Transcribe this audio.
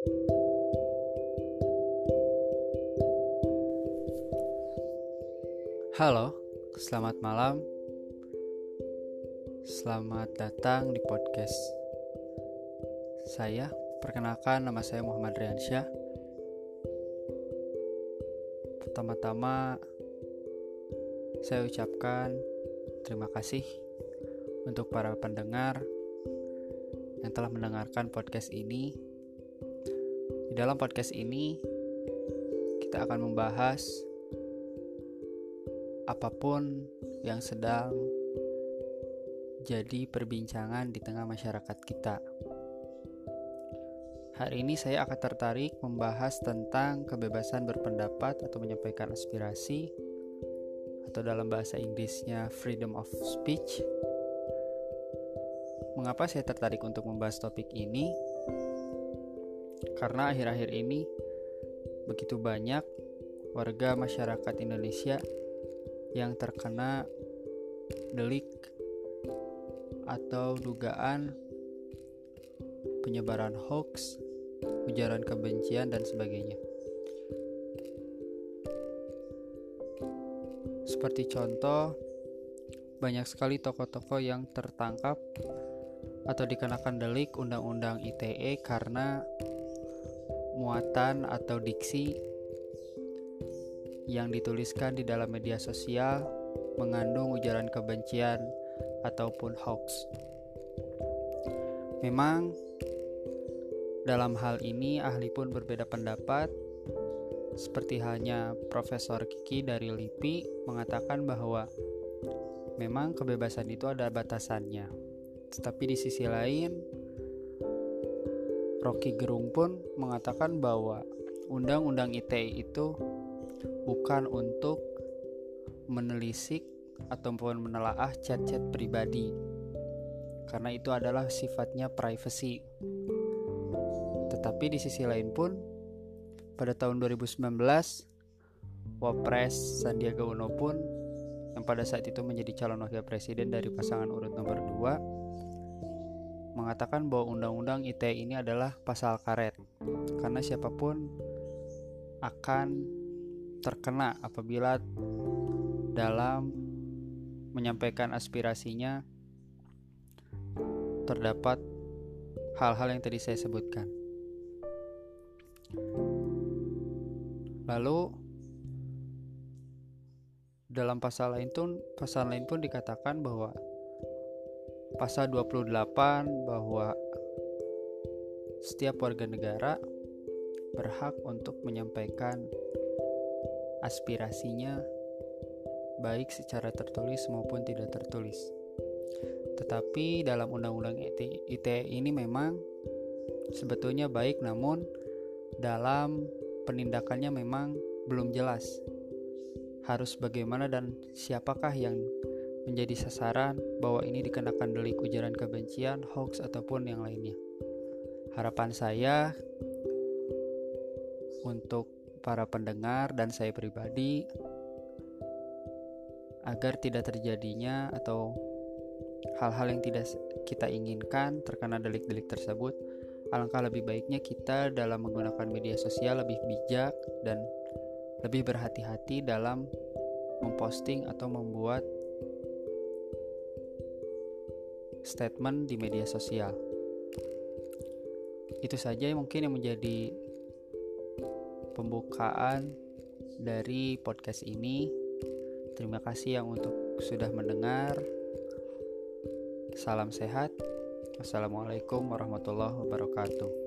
Halo, selamat malam. Selamat datang di podcast saya. Perkenalkan, nama saya Muhammad Riansyah. Pertama-tama, saya ucapkan terima kasih untuk para pendengar yang telah mendengarkan podcast ini. Di dalam podcast ini, kita akan membahas apa pun yang sedang jadi perbincangan di tengah masyarakat kita. Hari ini saya akan tertarik membahas tentang kebebasan berpendapat atau menyampaikan aspirasi atau dalam bahasa Inggrisnya freedom of speech. Mengapa saya tertarik untuk membahas topik ini? Karena akhir-akhir ini begitu banyak warga masyarakat Indonesia yang terkena delik atau dugaan penyebaran hoax, ujaran kebencian, dan sebagainya. Seperti contoh, banyak sekali tokoh-tokoh yang tertangkap atau dikenakan delik Undang-Undang ITE karena muatan atau diksi yang dituliskan di dalam media sosial mengandung ujaran kebencian ataupun hoax. Memang dalam hal ini ahli pun berbeda pendapat seperti halnya Profesor Kiki dari LIPI mengatakan bahwa memang kebebasan itu ada batasannya. Tetapi di sisi lain Rocky Gerung pun mengatakan bahwa Undang-Undang ITE itu bukan untuk menelisik ataupun menelaah chat-chat pribadi karena itu adalah sifatnya privacy. Tetapi di sisi lain pun pada tahun 2019 Wapres Sandiaga Uno pun yang pada saat itu menjadi calon wakil presiden dari pasangan urut nomor 2 mengatakan bahwa undang-undang ITE ini adalah pasal karet karena siapa pun akan terkena apabila dalam menyampaikan aspirasinya terdapat hal-hal yang tadi saya sebutkan. Lalu dalam pasal lain pun pasal lain pun dikatakan bahwa pasal 28 bahwa setiap warga negara berhak untuk menyampaikan aspirasinya baik secara tertulis maupun tidak tertulis. Tetapi dalam undang-undang ITE ini memang sebetulnya baik namun dalam penindakannya memang belum jelas. Harus bagaimana dan siapakah yang menjadi sasaran bahwa ini dikenakan delik ujaran kebencian, hoax ataupun yang lainnya. Harapan saya untuk para pendengar dan saya pribadi agar tidak terjadinya atau hal-hal yang tidak kita inginkan terkena delik-delik tersebut alangkah lebih baiknya kita dalam menggunakan media sosial lebih bijak dan lebih berhati-hati dalam memposting atau membuat statement di media sosial. Itu saja mungkin yang menjadi pembukaan dari podcast ini. Terima kasih yang untuk sudah mendengar. Salam sehat. Wassalamualaikum warahmatullahi wabarakatuh.